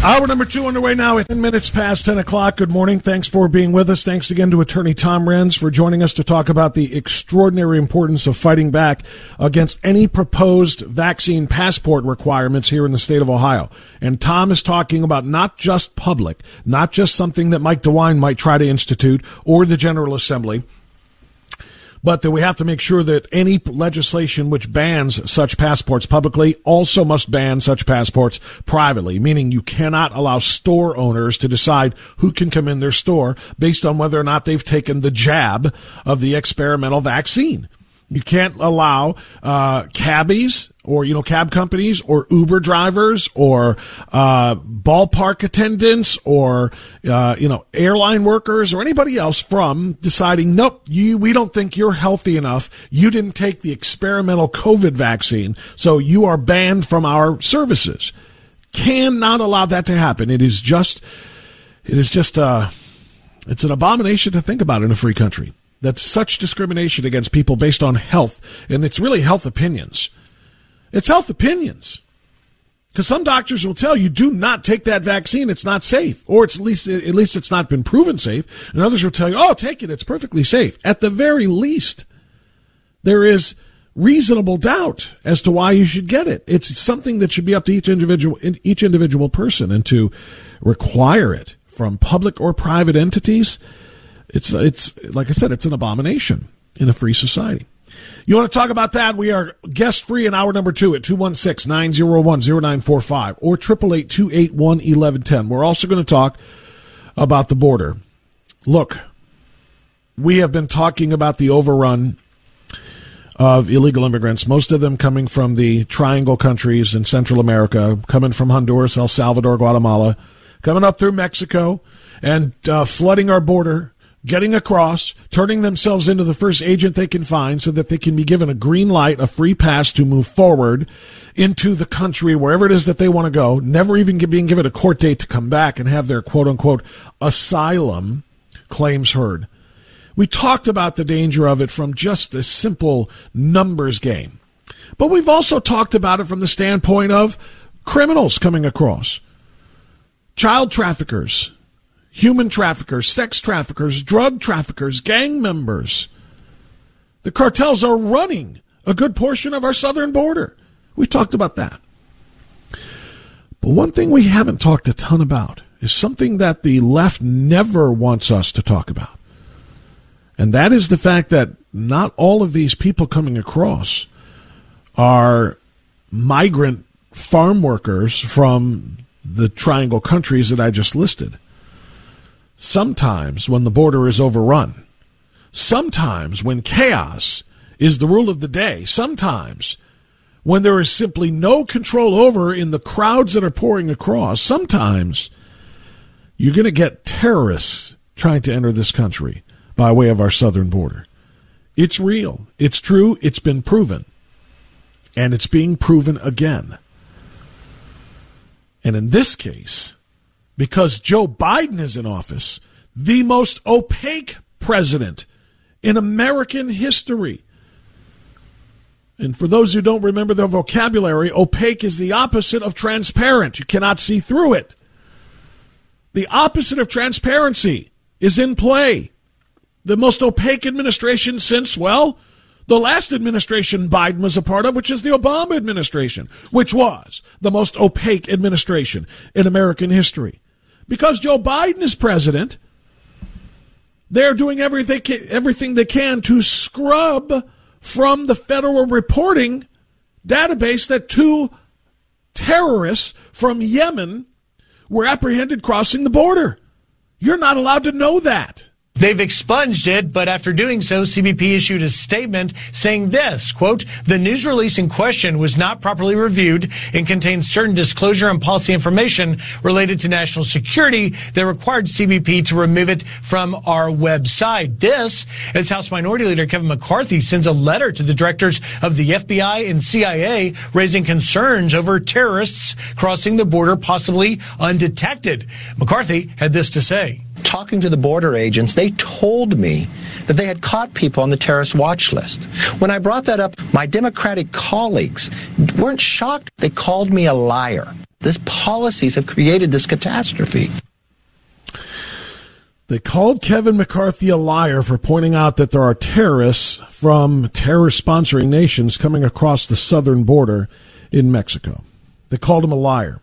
Hour number two underway now at 10 minutes past 10 o'clock. Good morning. Thanks for being with us. Thanks again to attorney Tom Renz for joining us to talk about the extraordinary importance of fighting back against any proposed vaccine passport requirements here in the state of Ohio. And Tom is talking about not just public, not just something that Mike DeWine might try to institute or the General Assembly but that we have to make sure that any legislation which bans such passports publicly also must ban such passports privately, meaning you cannot allow store owners to decide who can come in their store based on whether or not they've taken the jab of the experimental vaccine. You can't allow uh, cabbies or you know cab companies or Uber drivers or uh, ballpark attendants or uh, you know airline workers or anybody else from deciding nope you we don't think you're healthy enough you didn't take the experimental COVID vaccine so you are banned from our services. Cannot allow that to happen. It is just it is just uh, it's an abomination to think about in a free country that such discrimination against people based on health, and it's really health opinions. It's health opinions. Because some doctors will tell you, do not take that vaccine. It's not safe. Or it's at least, at least it's not been proven safe. And others will tell you, oh, take it. It's perfectly safe. At the very least, there is reasonable doubt as to why you should get it. It's something that should be up to each individual, each individual person and to require it from public or private entities it's it's like I said, it's an abomination in a free society. You want to talk about that? We are guest free in hour number two at 216 901 0945 or 888 281 1110. We're also going to talk about the border. Look, we have been talking about the overrun of illegal immigrants, most of them coming from the triangle countries in Central America, coming from Honduras, El Salvador, Guatemala, coming up through Mexico, and uh, flooding our border getting across, turning themselves into the first agent they can find so that they can be given a green light, a free pass to move forward into the country, wherever it is that they want to go, never even being given a court date to come back and have their quote unquote asylum claims heard. We talked about the danger of it from just a simple numbers game. But we've also talked about it from the standpoint of criminals coming across, child traffickers, human traffickers, sex traffickers, drug traffickers, gang members. The cartels are running a good portion of our southern border. We've talked about that. But one thing we haven't talked a ton about is something that the left never wants us to talk about. And that is the fact that not all of these people coming across are migrant farm workers from the triangle countries that I just listed. Sometimes when the border is overrun, sometimes when chaos is the rule of the day, sometimes when there is simply no control over in the crowds that are pouring across, sometimes you're going to get terrorists trying to enter this country by way of our southern border. It's real. It's true. It's been proven. And it's being proven again. And in this case, because Joe Biden is in office, the most opaque president in American history. And for those who don't remember their vocabulary, opaque is the opposite of transparent. You cannot see through it. The opposite of transparency is in play. The most opaque administration since, well, the last administration Biden was a part of, which is the Obama administration, which was the most opaque administration in American history. Because Joe Biden is president, they're doing everything, everything they can to scrub from the federal reporting database that two terrorists from Yemen were apprehended crossing the border. You're not allowed to know that. They've expunged it, but after doing so, CBP issued a statement saying this, quote, the news release in question was not properly reviewed and contained certain disclosure and policy information related to national security that required CBP to remove it from our website. This, as House Minority Leader Kevin McCarthy sends a letter to the directors of the FBI and CIA raising concerns over terrorists crossing the border possibly undetected. McCarthy had this to say talking to the border agents, they told me that they had caught people on the terrorist watch list. When I brought that up, my Democratic colleagues weren't shocked. They called me a liar. These policies have created this catastrophe. They called Kevin McCarthy a liar for pointing out that there are terrorists from terror sponsoring nations coming across the southern border in Mexico. They called him a liar.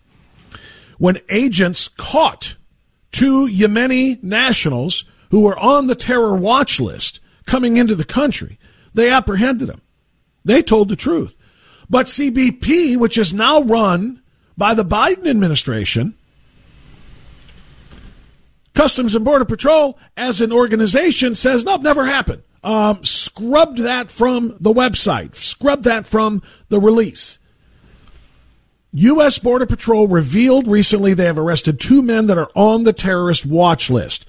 When agents caught two Yemeni nationals who were on the terror watch list coming into the country. They apprehended them. They told the truth. But CBP, which is now run by the Biden administration, Customs and Border Patrol as an organization says, nope, never happened. Um, scrubbed that from the website, scrubbed that from the release. U.S. Border Patrol revealed recently they have arrested two men that are on the terrorist watch list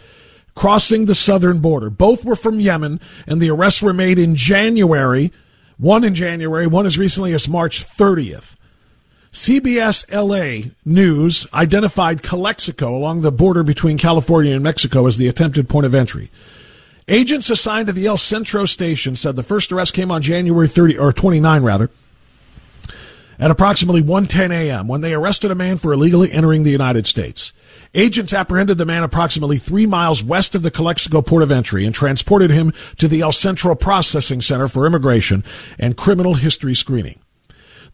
crossing the southern border. Both were from Yemen, and the arrests were made in January. One in January, one as recently as March 30th. CBS LA News identified Calexico along the border between California and Mexico as the attempted point of entry. Agents assigned to the El Centro station said the first arrest came on January 30 or 29 rather at approximately 1:10 a.m. when they arrested a man for illegally entering the United States. Agents apprehended the man approximately three miles west of the Calexico port of entry and transported him to the El Centro Processing Center for Immigration and Criminal History Screening.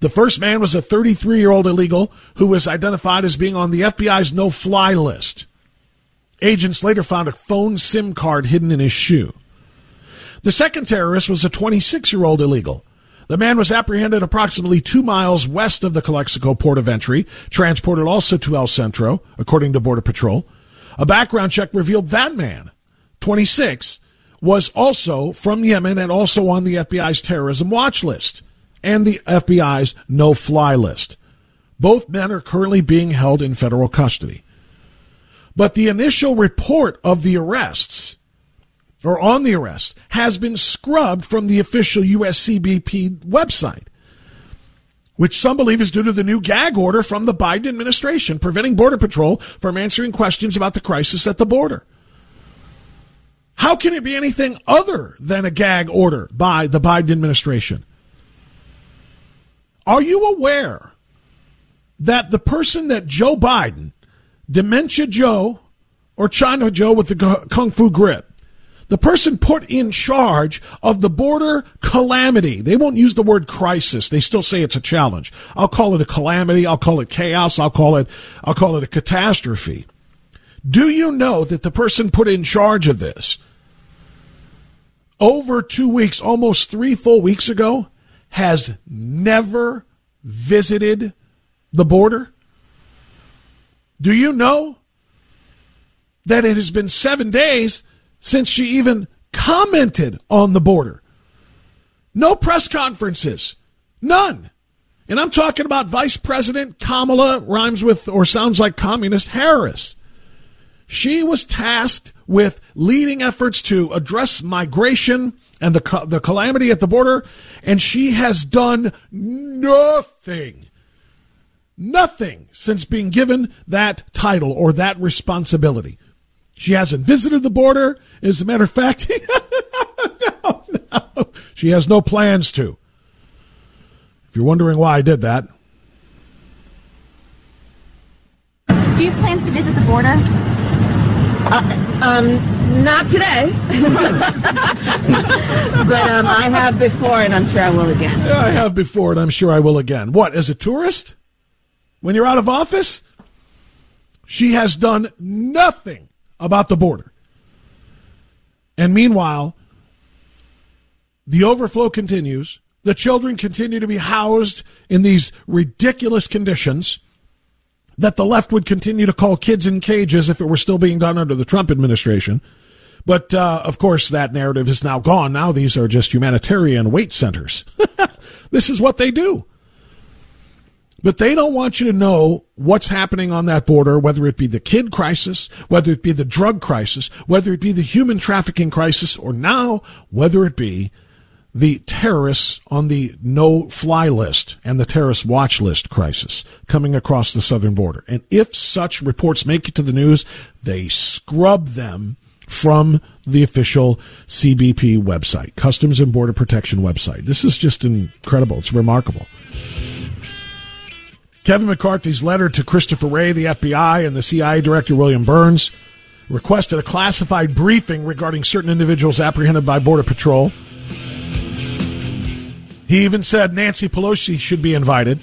The first man was a 33 year old illegal who was identified as being on the FBI's no fly list. Agents later found a phone SIM card hidden in his shoe. The second terrorist was a 26 year old illegal the man was apprehended approximately two miles west of the Calexico port of entry, transported also to El Centro, according to Border Patrol. A background check revealed that man, 26, was also from Yemen and also on the FBI's terrorism watch list and the FBI's no fly list. Both men are currently being held in federal custody. But the initial report of the arrests or on the arrest has been scrubbed from the official USCBP website, which some believe is due to the new gag order from the Biden administration preventing Border Patrol from answering questions about the crisis at the border. How can it be anything other than a gag order by the Biden administration? Are you aware that the person that Joe Biden, Dementia Joe, or China Joe with the Kung Fu grip, the person put in charge of the border calamity. They won't use the word crisis. They still say it's a challenge. I'll call it a calamity. I'll call it chaos. I'll call it, I'll call it a catastrophe. Do you know that the person put in charge of this over two weeks, almost three full weeks ago, has never visited the border? Do you know that it has been seven days since she even commented on the border. No press conferences. None. And I'm talking about Vice President Kamala, rhymes with or sounds like Communist Harris. She was tasked with leading efforts to address migration and the, the calamity at the border, and she has done nothing. Nothing since being given that title or that responsibility. She hasn't visited the border. As a matter of fact, no, no. She has no plans to. If you're wondering why I did that, Do you have plans to visit the border? Um, not today. but um, I have before, and I'm sure I will again. Yeah, I have before, and I'm sure I will again. What, as a tourist? When you're out of office? She has done nothing about the border. And meanwhile, the overflow continues. The children continue to be housed in these ridiculous conditions that the left would continue to call kids in cages if it were still being done under the Trump administration. But uh, of course, that narrative is now gone. Now these are just humanitarian wait centers. this is what they do. But they don't want you to know what's happening on that border, whether it be the kid crisis, whether it be the drug crisis, whether it be the human trafficking crisis, or now whether it be the terrorists on the no fly list and the terrorist watch list crisis coming across the southern border. And if such reports make it to the news, they scrub them from the official CBP website, Customs and Border Protection website. This is just incredible. It's remarkable. Kevin McCarthy's letter to Christopher Wray, the FBI, and the CIA Director William Burns requested a classified briefing regarding certain individuals apprehended by Border Patrol. He even said Nancy Pelosi should be invited,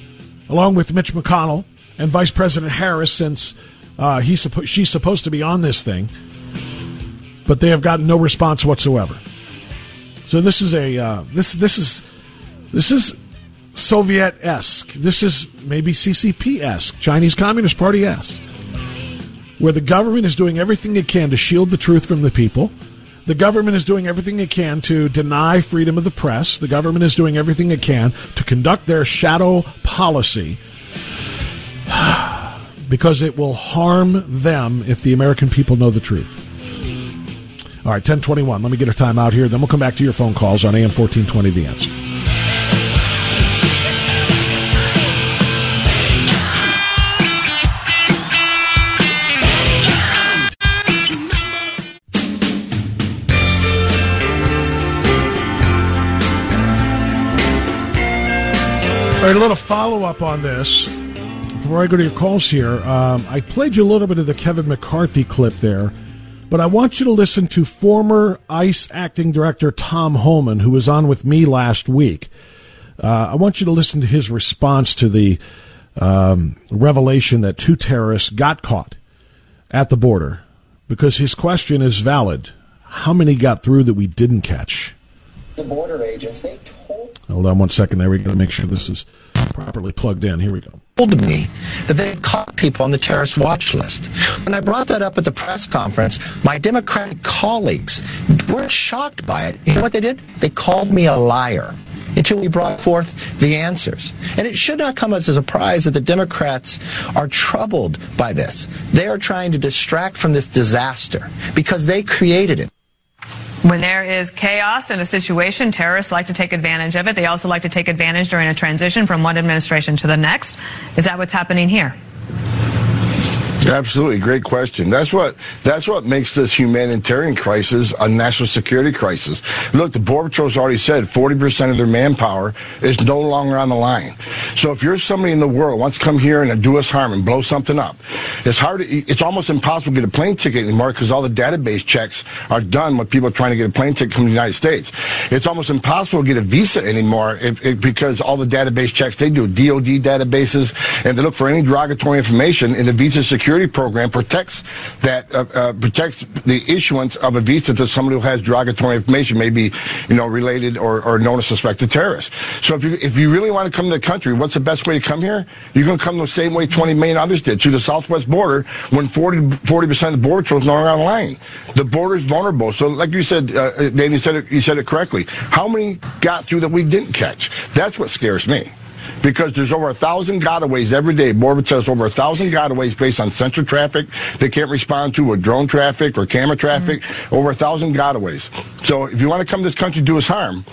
along with Mitch McConnell and Vice President Harris, since uh, he's suppo- she's supposed to be on this thing. But they have gotten no response whatsoever. So this is a uh, this this is this is Soviet esque. This is maybe CCP esque, Chinese Communist Party esque, where the government is doing everything it can to shield the truth from the people. The government is doing everything it can to deny freedom of the press. The government is doing everything it can to conduct their shadow policy because it will harm them if the American people know the truth. All right, 1021. Let me get a time out here. Then we'll come back to your phone calls on AM 1420 The Answer. A little follow up on this before I go to your calls here. Um, I played you a little bit of the Kevin McCarthy clip there, but I want you to listen to former ICE acting director Tom Homan, who was on with me last week. Uh, I want you to listen to his response to the um, revelation that two terrorists got caught at the border because his question is valid. How many got through that we didn't catch? The border agents, they told Hold on one second there. We got to make sure this is properly plugged in. Here we go. told me that they caught people on the terrorist watch list. When I brought that up at the press conference, my Democratic colleagues weren't shocked by it. You know what they did? They called me a liar until we brought forth the answers. And it should not come as a surprise that the Democrats are troubled by this. They are trying to distract from this disaster because they created it. When there is chaos in a situation, terrorists like to take advantage of it. They also like to take advantage during a transition from one administration to the next. Is that what's happening here? Absolutely, great question. That's what that's what makes this humanitarian crisis a national security crisis. Look, the Border Patrol's already said 40% of their manpower is no longer on the line. So if you're somebody in the world wants to come here and do us harm and blow something up, it's hard. It's almost impossible to get a plane ticket anymore because all the database checks are done when people are trying to get a plane ticket from the United States. It's almost impossible to get a visa anymore if, if, because all the database checks they do, DoD databases, and they look for any derogatory information in the visa security program protects that uh, uh, protects the issuance of a visa to somebody who has derogatory information, maybe you know related or, or known as suspected terrorist. So if you if you really want to come to the country, what's the best way to come here? You're going to come the same way 20 million others did to the southwest border when 40 percent of the border patrol is no longer on the. Border is vulnerable. So like you said, uh, Danny said it, you said it correctly. How many got through that we didn't catch? That's what scares me because there's over a thousand gotaways every day. Morbid says over a thousand gotaways based on sensor traffic they can't respond to, or drone traffic, or camera traffic. Mm-hmm. Over a thousand gotaways. So if you want to come to this country, do us harm.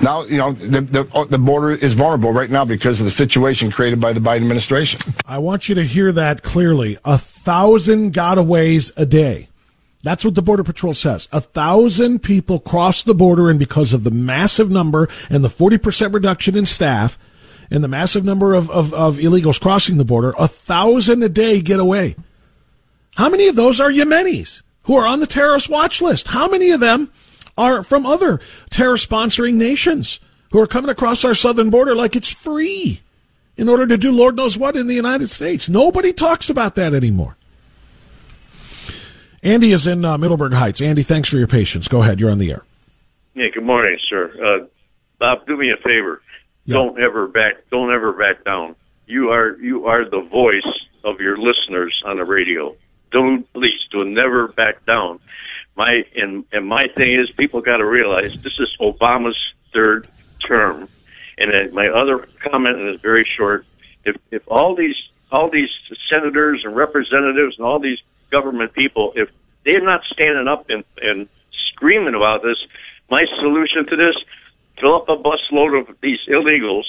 Now you know the, the the border is vulnerable right now because of the situation created by the Biden administration. I want you to hear that clearly. A thousand gotaways a day. That's what the Border Patrol says. A thousand people cross the border, and because of the massive number and the 40% reduction in staff and the massive number of, of, of illegals crossing the border, a thousand a day get away. How many of those are Yemenis who are on the terrorist watch list? How many of them are from other terror sponsoring nations who are coming across our southern border like it's free in order to do Lord knows what in the United States? Nobody talks about that anymore. Andy is in uh, Middleburg Heights. Andy, thanks for your patience. Go ahead. You're on the air. Yeah, good morning, sir. Uh, Bob, do me a favor. Yeah. Don't ever back. Don't ever back down. You are you are the voice of your listeners on the radio. Don't please do never back down. My and and my thing is, people got to realize this is Obama's third term. And my other comment, it's very short. If if all these all these senators and representatives and all these government people, if they're not standing up and, and screaming about this, my solution to this, fill up a busload of these illegals,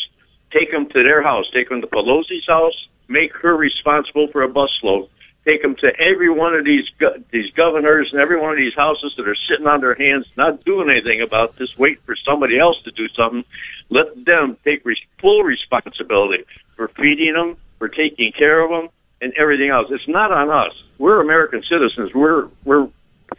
take them to their house, take them to Pelosi's house, make her responsible for a busload, take them to every one of these go- these governors and every one of these houses that are sitting on their hands, not doing anything about this, wait for somebody else to do something. Let them take re- full responsibility for feeding them, for taking care of them, and everything else. It's not on us. We're American citizens. We're we're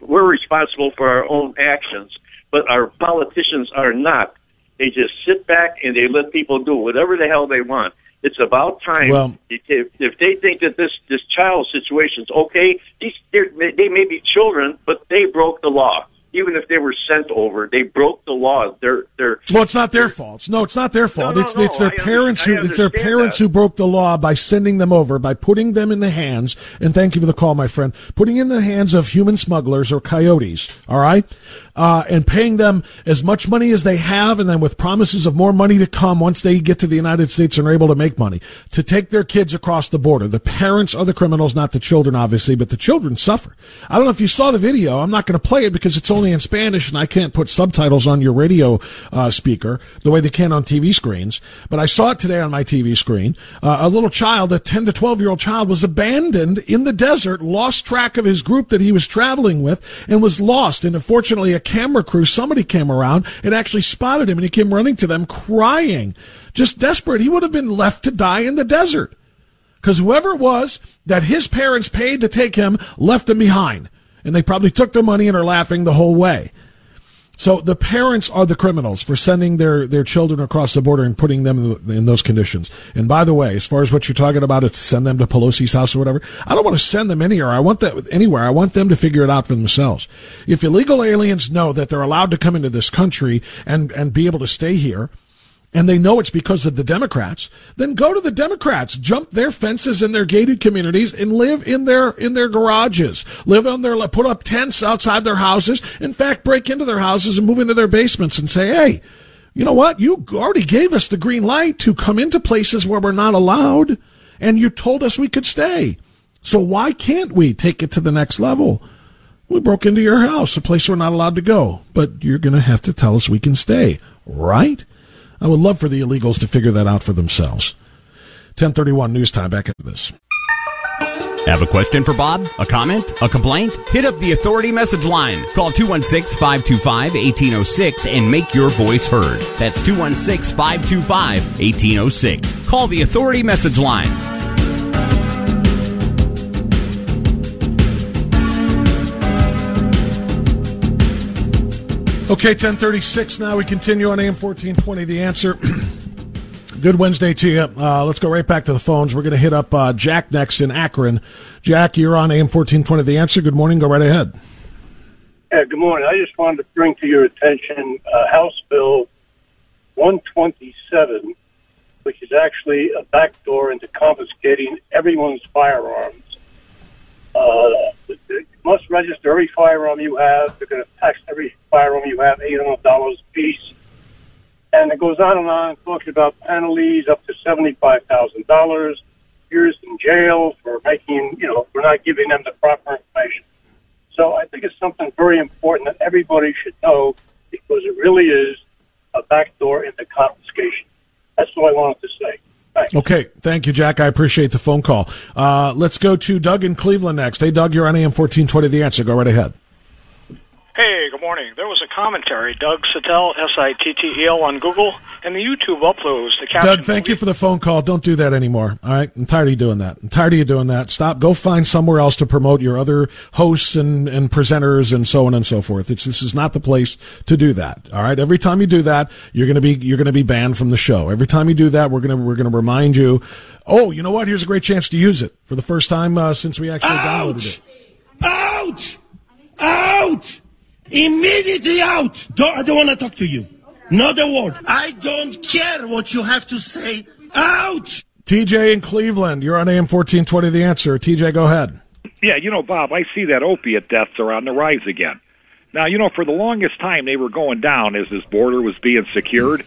we're responsible for our own actions, but our politicians are not. They just sit back and they let people do whatever the hell they want. It's about time. Well- if, if they think that this this child situation's okay, these they're, they may be children, but they broke the law. Even if they were sent over, they broke the law. They're they're Well, it's not their fault. No, it's not their fault. no, it's no, it's their I parents who it's their parents that. who broke the law by sending them over, by putting them in the hands. And thank you for the call, my friend. Putting in the hands of human smugglers or coyotes. All right, uh, and paying them as much money as they have, and then with promises of more money to come once they get to the United States and are able to make money to take their kids across the border. The parents are the criminals, not the children, obviously, but the children suffer. I don't know if you saw the video. I'm not going to play it because it's only in Spanish and I can't put subtitles on your radio uh, speaker the way they can on TV screens. But I saw it today on my TV screen. Uh, a little child, a 10 to 12 year old child, was abandoned in the desert, lost track of his group that he was traveling with, and was lost. And unfortunately, a camera crew, somebody came around and actually spotted him, and he came running to them crying, just desperate. He would have been left to die in the desert because whoever it was that his parents paid to take him left him behind. And they probably took the money and are laughing the whole way. So the parents are the criminals for sending their, their children across the border and putting them in, those conditions. And by the way, as far as what you're talking about, it's send them to Pelosi's house or whatever. I don't want to send them anywhere. I want that anywhere. I want them to figure it out for themselves. If illegal aliens know that they're allowed to come into this country and, and be able to stay here, and they know it's because of the Democrats, then go to the Democrats, jump their fences in their gated communities and live in their in their garages, live on their put up tents outside their houses. In fact, break into their houses and move into their basements and say, "Hey, you know what? You already gave us the green light to come into places where we're not allowed, and you told us we could stay. So why can't we take it to the next level?" We broke into your house, a place we're not allowed to go, but you're going to have to tell us we can stay, right? I would love for the illegals to figure that out for themselves. 1031 news time. Back after this. Have a question for Bob? A comment? A complaint? Hit up the Authority message line. Call 216-525-1806 and make your voice heard. That's 216-525-1806. Call the Authority message line. Okay, 1036 now. We continue on AM 1420. The answer. Good Wednesday to you. Uh, let's go right back to the phones. We're going to hit up uh, Jack next in Akron. Jack, you're on AM 1420. The answer. Good morning. Go right ahead. Yeah, good morning. I just wanted to bring to your attention uh, House Bill 127, which is actually a backdoor into confiscating everyone's firearms. Uh, must register every firearm you have. They're going to tax every firearm you have $800 a piece. And it goes on and on, talking about penalties up to $75,000, years in jail for making, you know, for not giving them the proper information. So I think it's something very important that everybody should know because it really is a backdoor into confiscation. That's what I wanted to say. Okay, thank you, Jack. I appreciate the phone call. Uh, let's go to Doug in Cleveland next. Hey, Doug, you're on AM 1420. The answer. Go right ahead. Hey, good morning. There was commentary, Doug Sittel, S-I-T-T-E-L on Google, and the YouTube uploads. The caption Doug, thank you for the phone call. Don't do that anymore. All right, I'm tired of you doing that. I'm tired of you doing that. Stop. Go find somewhere else to promote your other hosts and, and presenters and so on and so forth. It's this is not the place to do that. All right. Every time you do that, you're gonna be you're gonna be banned from the show. Every time you do that, we're gonna we're gonna remind you. Oh, you know what? Here's a great chance to use it for the first time uh, since we actually downloaded it. Ouch! Ouch! Immediately out! Don't, I don't want to talk to you. Not a word. I don't care what you have to say. Ouch! TJ in Cleveland, you're on AM 1420. The answer. TJ, go ahead. Yeah, you know, Bob, I see that opiate deaths are on the rise again. Now, you know, for the longest time they were going down as this border was being secured.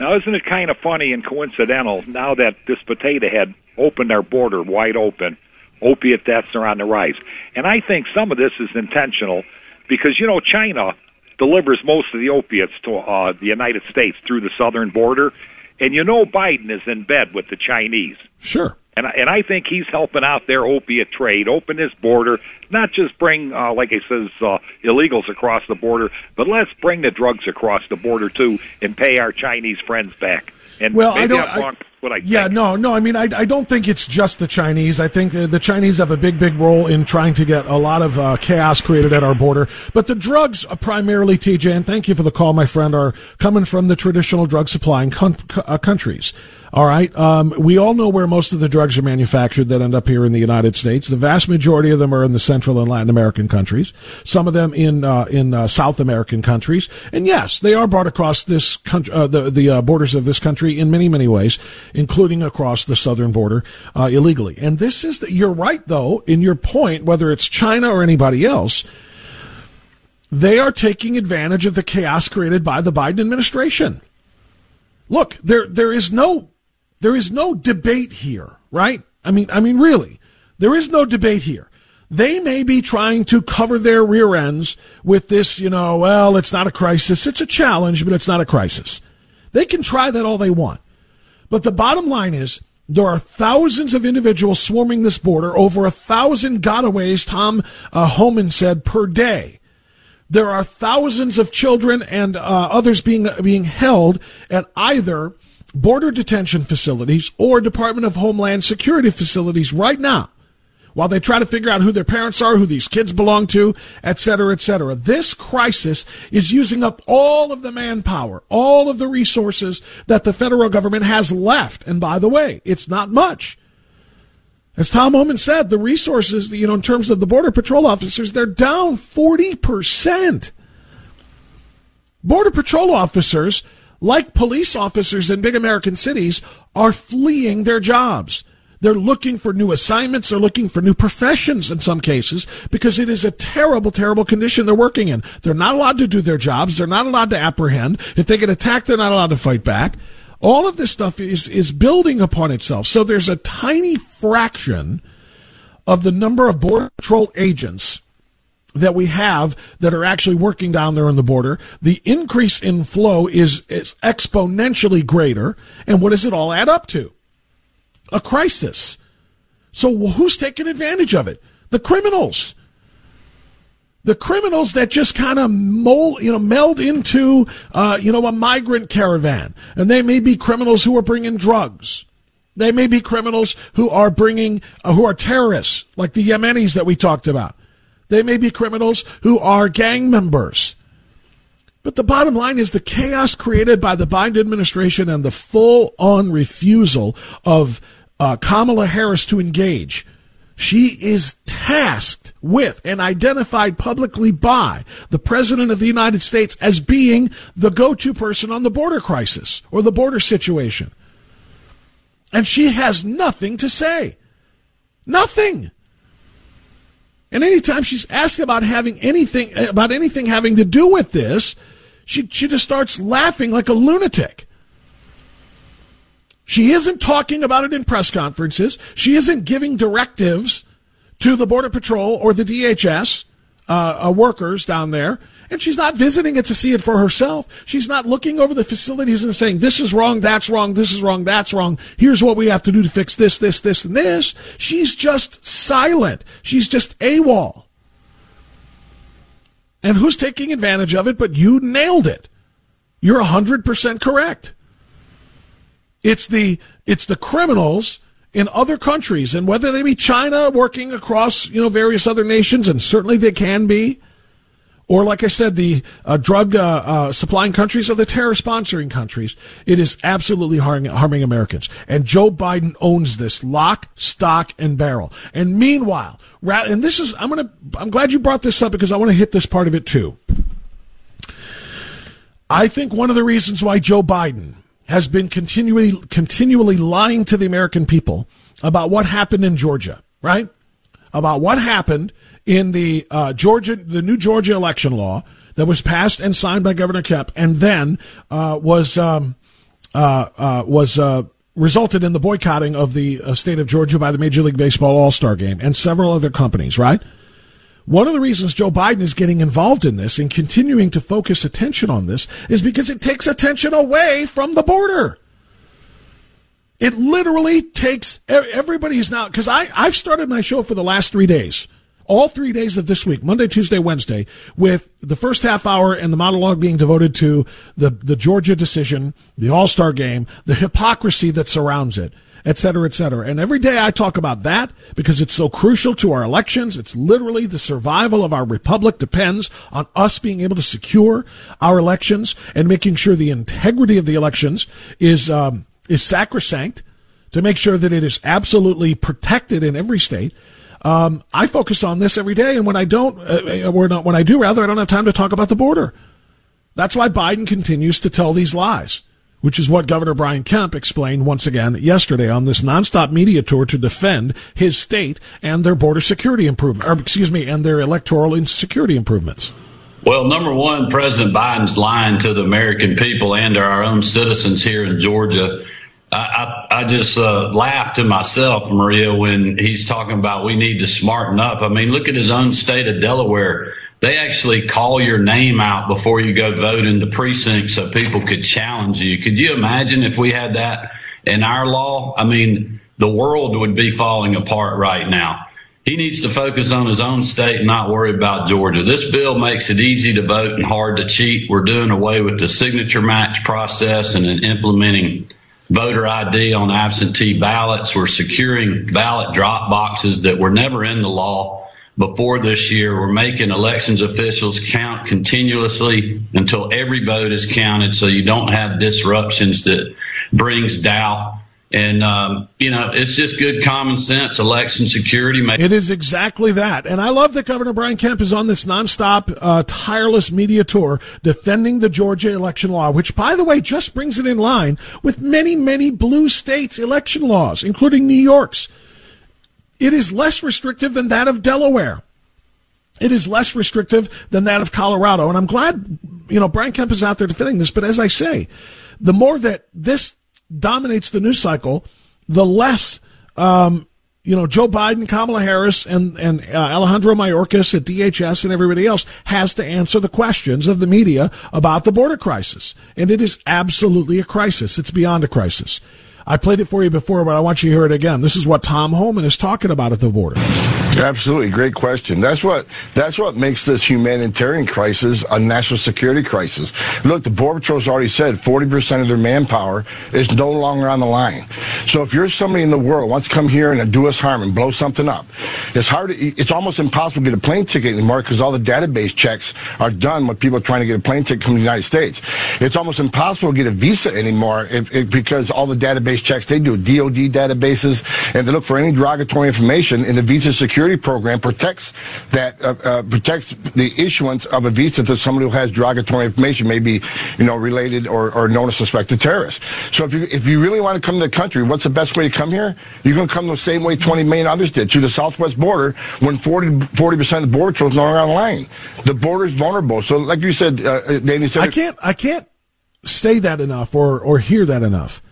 Now, isn't it kind of funny and coincidental now that this potato head opened our border wide open, opiate deaths are on the rise? And I think some of this is intentional because, you know, China delivers most of the opiates to uh, the United States through the southern border. And you know, Biden is in bed with the Chinese. Sure. And, I, and I think he's helping out their opiate trade, open his border, not just bring, uh, like he says, uh, illegals across the border, but let's bring the drugs across the border too and pay our Chinese friends back. And Well, maybe I don't. I'm wrong I- what I yeah, no, no. I mean, I, I don't think it's just the Chinese. I think the, the Chinese have a big, big role in trying to get a lot of uh, chaos created at our border. But the drugs, are primarily, TJ, and thank you for the call, my friend, are coming from the traditional drug supplying con- uh, countries. All right. Um, we all know where most of the drugs are manufactured that end up here in the United States. The vast majority of them are in the Central and Latin American countries. Some of them in uh, in uh, South American countries. And yes, they are brought across this country, uh, the the uh, borders of this country in many many ways, including across the southern border uh, illegally. And this is the, you're right though in your point, whether it's China or anybody else. They are taking advantage of the chaos created by the Biden administration. Look, there there is no there is no debate here, right? I mean, I mean, really, there is no debate here. They may be trying to cover their rear ends with this, you know, well, it's not a crisis. It's a challenge, but it's not a crisis. They can try that all they want. But the bottom line is there are thousands of individuals swarming this border, over a thousand gotaways, Tom uh, Homan said, per day. There are thousands of children and uh, others being being held at either border detention facilities or Department of Homeland Security facilities right now while they try to figure out who their parents are, who these kids belong to, et cetera, et cetera. This crisis is using up all of the manpower, all of the resources that the federal government has left. And by the way, it's not much. As Tom Homan said, the resources, you know, in terms of the Border Patrol officers, they're down 40%. Border Patrol officers, like police officers in big American cities, are fleeing their jobs. They're looking for new assignments. They're looking for new professions in some cases because it is a terrible, terrible condition they're working in. They're not allowed to do their jobs. They're not allowed to apprehend. If they get attacked, they're not allowed to fight back. All of this stuff is, is building upon itself. So there's a tiny fraction of the number of Border Patrol agents that we have that are actually working down there on the border. The increase in flow is, is exponentially greater. And what does it all add up to? A crisis. So who's taking advantage of it? The criminals. The criminals that just kind of mold, you know, meld into, uh, you know, a migrant caravan. And they may be criminals who are bringing drugs. They may be criminals who are bringing, uh, who are terrorists, like the Yemenis that we talked about. They may be criminals who are gang members. But the bottom line is the chaos created by the Biden administration and the full on refusal of uh, Kamala Harris to engage. She is tasked with and identified publicly by the President of the United States as being the go to person on the border crisis or the border situation. And she has nothing to say. Nothing. And anytime she's asked about having anything about anything having to do with this, she she just starts laughing like a lunatic. She isn't talking about it in press conferences. She isn't giving directives to the Border Patrol or the DHS uh, uh, workers down there. And she's not visiting it to see it for herself. She's not looking over the facilities and saying, this is wrong, that's wrong, this is wrong, that's wrong. Here's what we have to do to fix this, this, this, and this. She's just silent. She's just AWOL. And who's taking advantage of it? But you nailed it. You're 100% correct. It's the, it's the criminals in other countries and whether they be China working across, you know, various other nations and certainly they can be or like I said, the uh, drug uh, uh, supplying countries or the terror sponsoring countries, it is absolutely harming, harming Americans. And Joe Biden owns this lock, stock, and barrel. And meanwhile, and this is, I'm gonna, I'm glad you brought this up because I want to hit this part of it too. I think one of the reasons why Joe Biden has been continually, continually lying to the American people about what happened in Georgia, right? About what happened in the uh, Georgia, the new Georgia election law that was passed and signed by Governor Kemp, and then uh, was um, uh, uh was uh, resulted in the boycotting of the uh, state of Georgia by the Major League Baseball All Star Game and several other companies. Right. One of the reasons Joe Biden is getting involved in this and continuing to focus attention on this is because it takes attention away from the border. It literally takes everybody's now because I I've started my show for the last three days all three days of this week, Monday, Tuesday, Wednesday, with the first half hour and the monologue being devoted to the, the Georgia decision, the All Star game, the hypocrisy that surrounds it, et cetera, et cetera. And every day I talk about that because it's so crucial to our elections. It's literally the survival of our republic depends on us being able to secure our elections and making sure the integrity of the elections is, um, is sacrosanct to make sure that it is absolutely protected in every state um, I focus on this every day, and when I don't, uh, uh not, when I do, rather, I don't have time to talk about the border. That's why Biden continues to tell these lies, which is what Governor Brian Kemp explained once again yesterday on this nonstop media tour to defend his state and their border security improvement, or excuse me, and their electoral insecurity improvements. Well, number one, President Biden's lying to the American people and our own citizens here in Georgia I, I, just uh, laugh to myself, Maria, when he's talking about we need to smarten up. I mean, look at his own state of Delaware. They actually call your name out before you go vote in the precinct so people could challenge you. Could you imagine if we had that in our law? I mean, the world would be falling apart right now. He needs to focus on his own state and not worry about Georgia. This bill makes it easy to vote and hard to cheat. We're doing away with the signature match process and implementing voter ID on absentee ballots. We're securing ballot drop boxes that were never in the law before this year. We're making elections officials count continuously until every vote is counted so you don't have disruptions that brings doubt and, um, you know, it's just good common sense election security. It is exactly that. And I love that Governor Brian Kemp is on this nonstop, uh, tireless media tour defending the Georgia election law, which, by the way, just brings it in line with many, many blue states' election laws, including New York's. It is less restrictive than that of Delaware. It is less restrictive than that of Colorado. And I'm glad, you know, Brian Kemp is out there defending this. But as I say, the more that this dominates the news cycle, the less, um, you know, Joe Biden, Kamala Harris, and, and uh, Alejandro Mayorkas at DHS and everybody else has to answer the questions of the media about the border crisis. And it is absolutely a crisis. It's beyond a crisis. I played it for you before, but I want you to hear it again. This is what Tom Homan is talking about at the border. Absolutely, great question. That's what that's what makes this humanitarian crisis a national security crisis. Look, the Border Patrol's already said 40% of their manpower is no longer on the line. So if you're somebody in the world wants to come here and do us harm and blow something up, it's hard. To, it's almost impossible to get a plane ticket anymore because all the database checks are done when people are trying to get a plane ticket from the United States. It's almost impossible to get a visa anymore if, if, because all the database checks they do, DoD databases, and they look for any derogatory information in the visa security program protects that uh, uh, protects the issuance of a visa to somebody who has derogatory information, maybe you know related or, or known as suspected terrorist. So if you if you really want to come to the country, what's the best way to come here? You're going to come the same way 20 million others did to the southwest border when 40 percent of the border patrol is no longer on the line. The border is vulnerable. So like you said, uh, uh Danny said, I can't I can't say that enough or or hear that enough.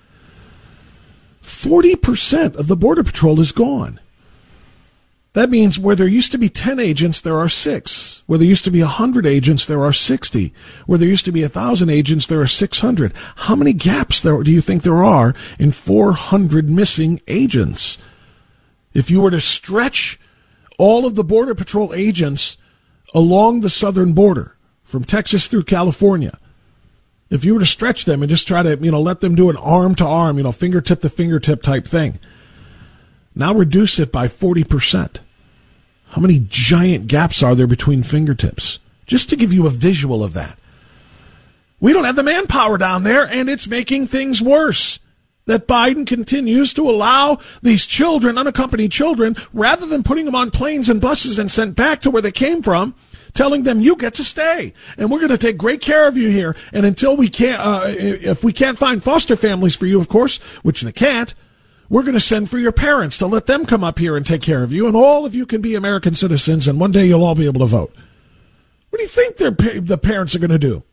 40% of the border patrol is gone. That means where there used to be 10 agents, there are six. Where there used to be 100 agents, there are 60. Where there used to be 1,000 agents, there are 600. How many gaps there, do you think there are in 400 missing agents? If you were to stretch all of the Border Patrol agents along the southern border, from Texas through California, if you were to stretch them and just try to, you know, let them do an arm to arm, you know, fingertip to fingertip type thing, now reduce it by 40%. How many giant gaps are there between fingertips? Just to give you a visual of that. We don't have the manpower down there, and it's making things worse. That Biden continues to allow these children, unaccompanied children, rather than putting them on planes and buses and sent back to where they came from, telling them you get to stay and we're going to take great care of you here. And until we can't, uh, if we can't find foster families for you, of course, which they can't, we're going to send for your parents to let them come up here and take care of you, and all of you can be American citizens, and one day you'll all be able to vote. What do you think the parents are going to do?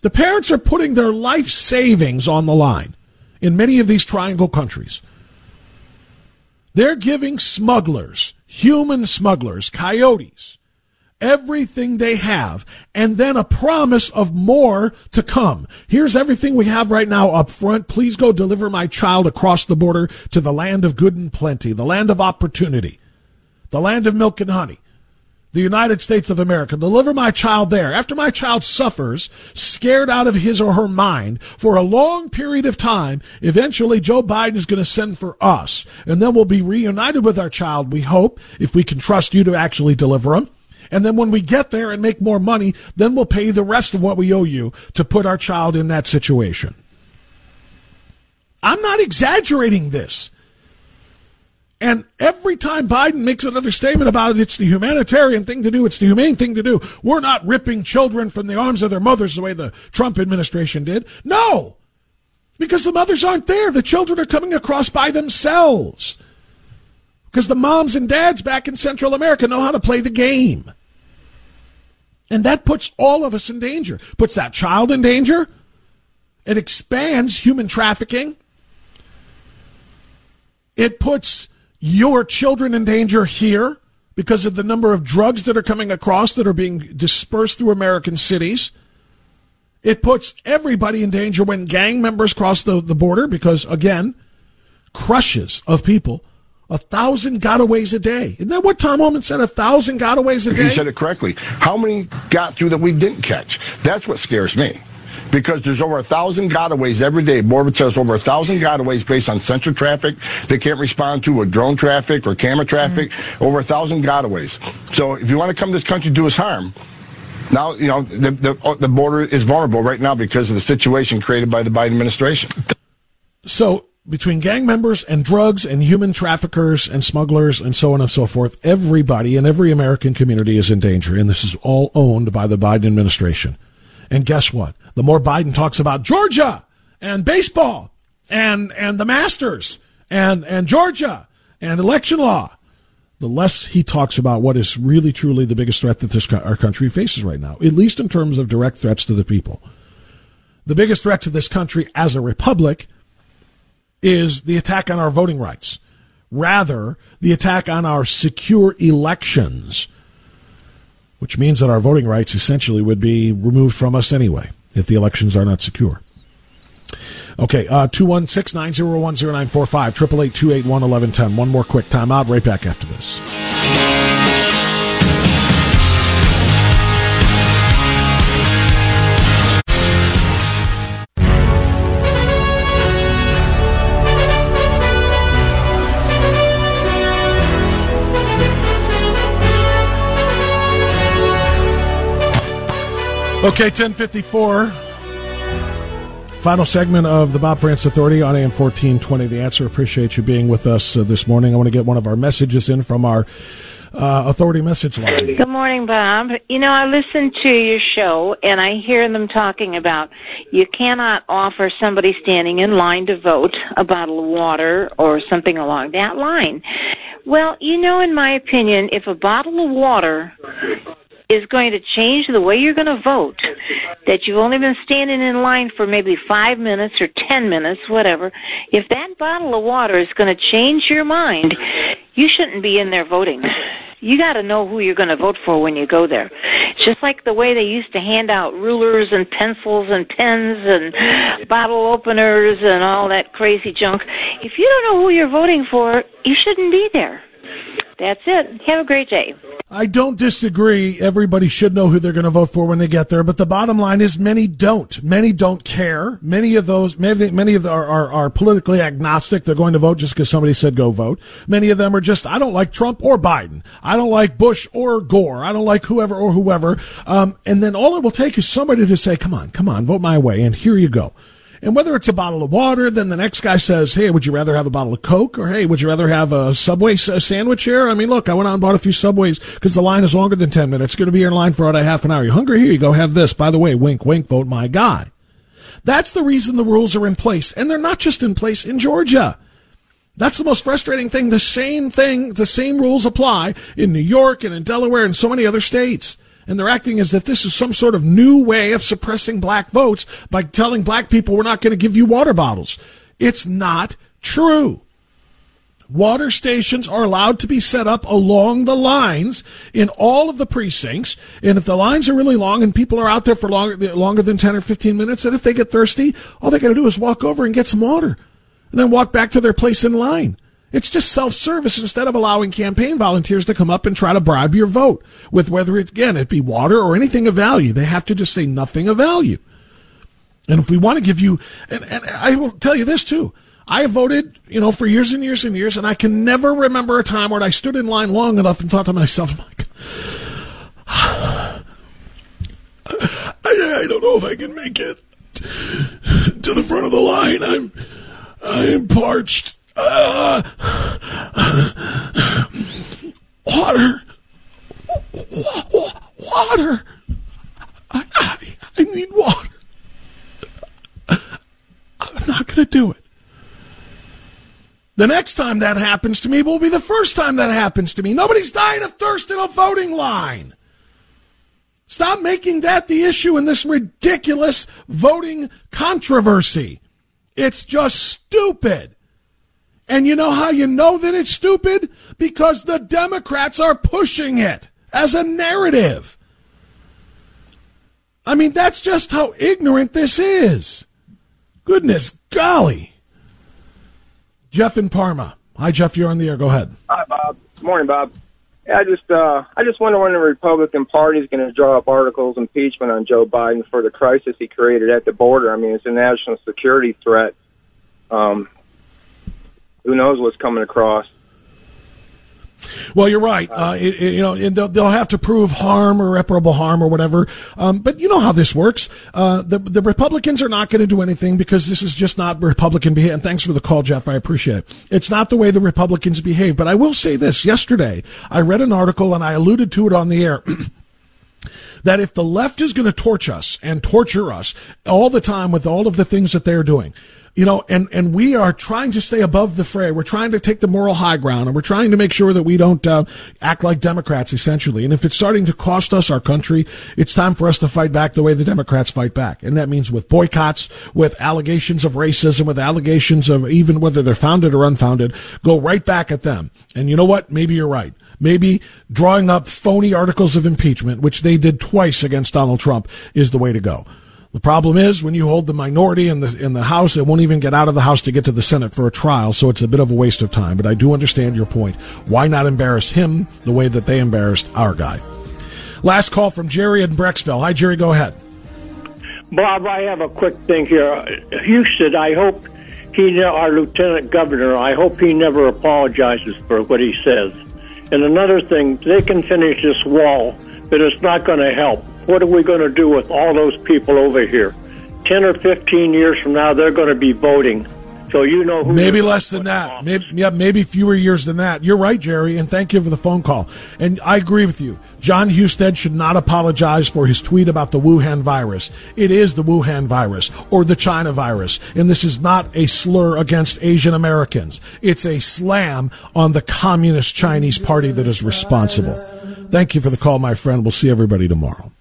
The parents are putting their life savings on the line in many of these triangle countries. They're giving smugglers, human smugglers, coyotes, everything they have and then a promise of more to come. Here's everything we have right now up front. Please go deliver my child across the border to the land of good and plenty, the land of opportunity, the land of milk and honey. The United States of America. Deliver my child there. After my child suffers, scared out of his or her mind for a long period of time, eventually Joe Biden is going to send for us. And then we'll be reunited with our child, we hope, if we can trust you to actually deliver him. And then when we get there and make more money, then we'll pay the rest of what we owe you to put our child in that situation. I'm not exaggerating this. And every time Biden makes another statement about it, it's the humanitarian thing to do. It's the humane thing to do. We're not ripping children from the arms of their mothers the way the Trump administration did. No! Because the mothers aren't there. The children are coming across by themselves. Because the moms and dads back in Central America know how to play the game. And that puts all of us in danger, puts that child in danger. It expands human trafficking. It puts your children in danger here because of the number of drugs that are coming across that are being dispersed through American cities. It puts everybody in danger when gang members cross the, the border because, again, crushes of people a thousand gotaways a day. Isn't that what Tom Homan said? A thousand gotaways a day? You said it correctly. How many got through that we didn't catch? That's what scares me. Because there's over a thousand gotaways every day. Morgan says over a thousand gotaways based on sensor traffic they can't respond to, or drone traffic, or camera traffic. Mm-hmm. Over a thousand gotaways. So if you want to come to this country, do us harm. Now, you know, the, the, the border is vulnerable right now because of the situation created by the Biden administration. So between gang members and drugs and human traffickers and smugglers and so on and so forth, everybody in every American community is in danger. And this is all owned by the Biden administration. And guess what? The more Biden talks about Georgia and baseball and, and the Masters and, and Georgia and election law, the less he talks about what is really truly the biggest threat that this our country faces right now, at least in terms of direct threats to the people. The biggest threat to this country as a republic is the attack on our voting rights. Rather, the attack on our secure elections, which means that our voting rights essentially would be removed from us anyway if the elections are not secure. Okay, uh, 216 901 0945, 888 One more quick timeout, right back after this. Okay, 1054. Final segment of the Bob Frantz Authority on AM 1420. The answer. Appreciate you being with us uh, this morning. I want to get one of our messages in from our uh, authority message line. Good morning, Bob. You know, I listen to your show and I hear them talking about you cannot offer somebody standing in line to vote a bottle of water or something along that line. Well, you know, in my opinion, if a bottle of water is going to change the way you're going to vote. That you've only been standing in line for maybe five minutes or ten minutes, whatever. If that bottle of water is going to change your mind, you shouldn't be in there voting. You got to know who you're going to vote for when you go there. Just like the way they used to hand out rulers and pencils and pens and bottle openers and all that crazy junk. If you don't know who you're voting for, you shouldn't be there. That's it. Have a great day. I don't disagree. Everybody should know who they're going to vote for when they get there. But the bottom line is many don't. Many don't care. Many of those, many, many of them are, are, are politically agnostic. They're going to vote just because somebody said go vote. Many of them are just, I don't like Trump or Biden. I don't like Bush or Gore. I don't like whoever or whoever. Um, and then all it will take is somebody to say, come on, come on, vote my way. And here you go. And whether it's a bottle of water, then the next guy says, Hey, would you rather have a bottle of Coke? Or Hey, would you rather have a Subway sandwich here? I mean, look, I went out and bought a few Subways because the line is longer than 10 minutes. Going to be here in line for about a half an hour. You hungry? Here you go. Have this. By the way, wink, wink, vote my guy. That's the reason the rules are in place. And they're not just in place in Georgia. That's the most frustrating thing. The same thing, the same rules apply in New York and in Delaware and so many other states. And they're acting as if this is some sort of new way of suppressing black votes by telling black people we're not going to give you water bottles. It's not true. Water stations are allowed to be set up along the lines in all of the precincts. And if the lines are really long and people are out there for longer, longer than 10 or 15 minutes, and if they get thirsty, all they got to do is walk over and get some water and then walk back to their place in line. It's just self-service instead of allowing campaign volunteers to come up and try to bribe your vote with whether it, again, it be water or anything of value. They have to just say nothing of value. And if we want to give you, and, and I will tell you this too. I voted, you know, for years and years and years, and I can never remember a time where I stood in line long enough and thought to myself, Mike, I, I don't know if I can make it to the front of the line. I'm, I'm parched. Water. Water. I, I, I need water. I'm not going to do it. The next time that happens to me will be the first time that happens to me. Nobody's dying of thirst in a voting line. Stop making that the issue in this ridiculous voting controversy. It's just stupid. And you know how you know that it's stupid? Because the Democrats are pushing it as a narrative. I mean, that's just how ignorant this is. Goodness golly. Jeff in Parma. Hi, Jeff. You're on the air. Go ahead. Hi, Bob. Good morning, Bob. Yeah, I just, uh, I just wonder when the Republican Party is going to draw up articles of impeachment on Joe Biden for the crisis he created at the border. I mean, it's a national security threat. Um, who knows what's coming across. Well, you're right. Uh, it, it, you know, they'll, they'll, have to prove harm, or irreparable harm, or whatever. Um, but you know how this works. Uh, the the Republicans are not going to do anything because this is just not Republican behavior. And thanks for the call, Jeff. I appreciate it. It's not the way the Republicans behave. But I will say this: yesterday, I read an article and I alluded to it on the air. that if the left is going to torch us and torture us all the time with all of the things that they're doing, you know, and, and we are trying to stay above the fray. We're trying to take the moral high ground and we're trying to make sure that we don't uh, act like Democrats, essentially. And if it's starting to cost us our country, it's time for us to fight back the way the Democrats fight back. And that means with boycotts, with allegations of racism, with allegations of even whether they're founded or unfounded, go right back at them. And you know what? Maybe you're right. Maybe drawing up phony articles of impeachment, which they did twice against Donald Trump, is the way to go. The problem is when you hold the minority in the in the House, it won't even get out of the House to get to the Senate for a trial, so it's a bit of a waste of time. But I do understand your point. Why not embarrass him the way that they embarrassed our guy? Last call from Jerry in Brecksville. Hi, Jerry. Go ahead. Bob, I have a quick thing here. Husted, I hope he, our lieutenant governor, I hope he never apologizes for what he says. And another thing, they can finish this wall, but it's not going to help what are we going to do with all those people over here? 10 or 15 years from now, they're going to be voting. So you know who. Maybe less than that. Maybe, yeah, maybe fewer years than that. You're right, Jerry, and thank you for the phone call. And I agree with you. Jon Husted should not apologize for his tweet about the Wuhan virus. It is the Wuhan virus or the China virus. And this is not a slur against Asian Americans. It's a slam on the Communist Chinese Party that is responsible. Thank you for the call, my friend. We'll see everybody tomorrow.